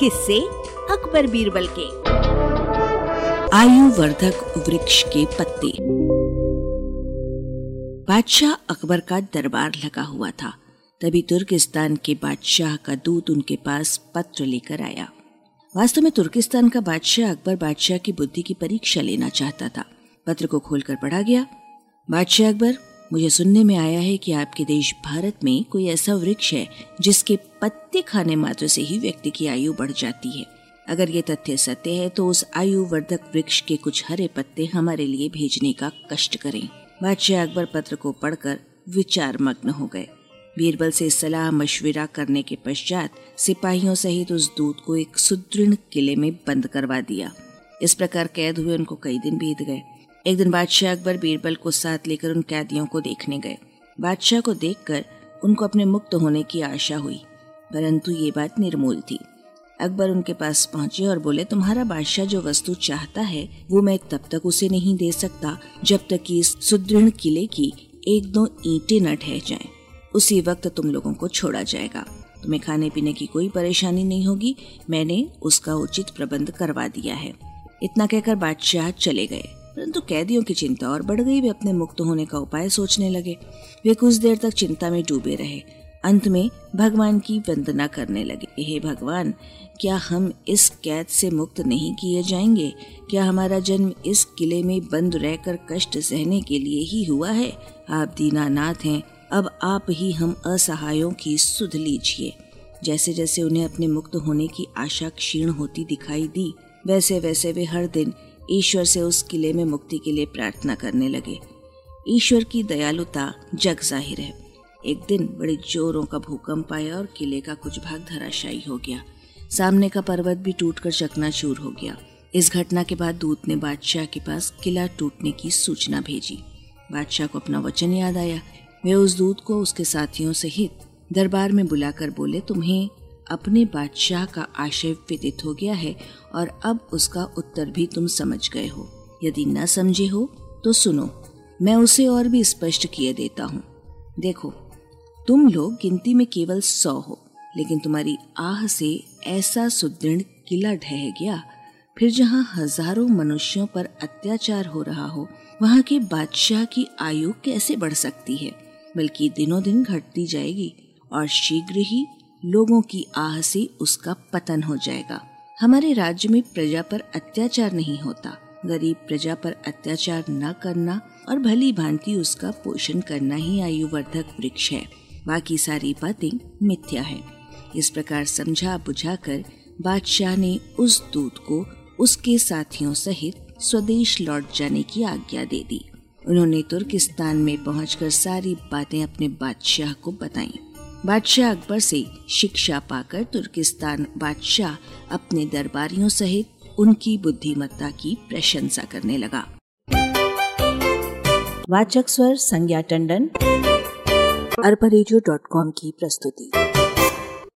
किससे अकबर बीरबल के। आयु वर्धक वृक्ष के पत्ते। बादशाह अकबर का दरबार लगा हुआ था। तभी तुर्किस्तान के बादशाह का दूत उनके पास पत्र लेकर आया। वास्तव में तुर्किस्तान का बादशाह अकबर बादशाह की बुद्धि की परीक्षा लेना चाहता था। पत्र को खोलकर पढ़ा गया। बादशाह अकबर मुझे सुनने में आया है कि आपके देश भारत में कोई ऐसा वृक्ष है जिसके पत्ते खाने मात्र से ही व्यक्ति की आयु बढ़ जाती है। अगर ये तथ्य सत्य है तो उस आयु वर्धक वृक्ष के कुछ हरे पत्ते हमारे लिए भेजने का कष्ट करें। बादशाह अकबर पत्र को पढ़कर विचार मग्न हो गए। बीरबल से सलाह मशविरा करने के पश्चात सिपाहियों सहित उस दूत को एक सुदृढ़ किले में बंद करवा दिया। इस प्रकार कैद हुए, उनको कई दिन बीत गए। एक दिन बादशाह अकबर बीरबल को साथ लेकर उन कैदियों को देखने गए। बादशाह को देखकर उनको अपने मुक्त होने की आशा हुई, परंतु ये बात निर्मूल थी। अकबर उनके पास पहुँचे और बोले, तुम्हारा बादशाह जो वस्तु चाहता है, वो मैं तब तक उसे नहीं दे सकता जब तक कि इस सुदृढ़ किले की एक दो ईंटें न ठह जाएँ। उसी वक्त तुम लोगों को छोड़ा जाएगा। तुम्हें खाने पीने की कोई परेशानी नहीं होगी। मैंने उसका उचित प्रबंध करवा दिया है। इतना कहकर बादशाह चले गए। परंतु कैदियों की चिंता और बढ़ गई, वे अपने मुक्त होने का उपाय सोचने लगे। वे कुछ देर तक चिंता में डूबे रहे। अंत में भगवान की वंदना करने लगे। हे भगवान, क्या हम इस कैद से मुक्त नहीं किए जाएँगे? क्या हमारा जन्म इस किले में बंद रहकर कष्ट सहने के लिए ही हुआ है? आप दीनानाथ हैं, अब आप ही हम असहायों की सुध लीजिए। जैसे जैसे उन्हें अपने मुक्त होने की आशा क्षीण होती दिखाई दी वैसे वैसे वे हर दिन ईश्वर से उस किले में मुक्ति के लिए प्रार्थना करने लगे। ईश्वर की दयालुता जग ज़ाहिर है। एक दिन बड़े जोरों का भूकंप आया और किले का कुछ भाग धराशायी हो गया। सामने का पर्वत भी टूटकर चकनाचूर हो गया। इस घटना के बाद दूत ने बादशाह के पास किला टूटने की सूचना भेजी। बादशाह को अपना वचन याद आया। वे उस दूत को उसके साथियों सहित दरबार में बुलाकर बोले, तुम्हें अपने बादशाह का आशय विदित हो गया है और अब उसका उत्तर भी तुम समझ गए हो। यदि न समझे हो तो सुनो, मैं उसे और भी स्पष्ट किए देता हूँ। देखो, तुम लोग गिनती में केवल सौ हो, लेकिन तुम्हारी आह से ऐसा सुदृढ़ किला ढह गया। फिर जहाँ हज़ारों मनुष्यों पर अत्याचार हो रहा हो, वहाँ के बादशाह की आयु कैसे बढ़ सकती है? बल्कि दिनों दिन घटती जाएगी और शीघ्र ही लोगों की आह से उसका पतन हो जाएगा। हमारे राज्य में प्रजा पर अत्याचार नहीं होता। गरीब प्रजा पर अत्याचार न करना और भली भांति उसका पोषण करना ही आयुवर्धक वृक्ष है। बाकी सारी बातें मिथ्या है। इस प्रकार समझा बुझा कर बादशाह ने उस दूत को उसके साथियों सहित स्वदेश लौट जाने की आज्ञा दे दी। उन्होंने तुर्किस्तान में पहुंचकर सारी बातें अपने बादशाह को बताईं। बादशाह अकबर से शिक्षा पाकर तुर्किस्तान बादशाह अपने दरबारियों सहित उनकी बुद्धिमत्ता की प्रशंसा करने लगा। वाचक स्वर संज्ञा टंडन अरबा की प्रस्तुति।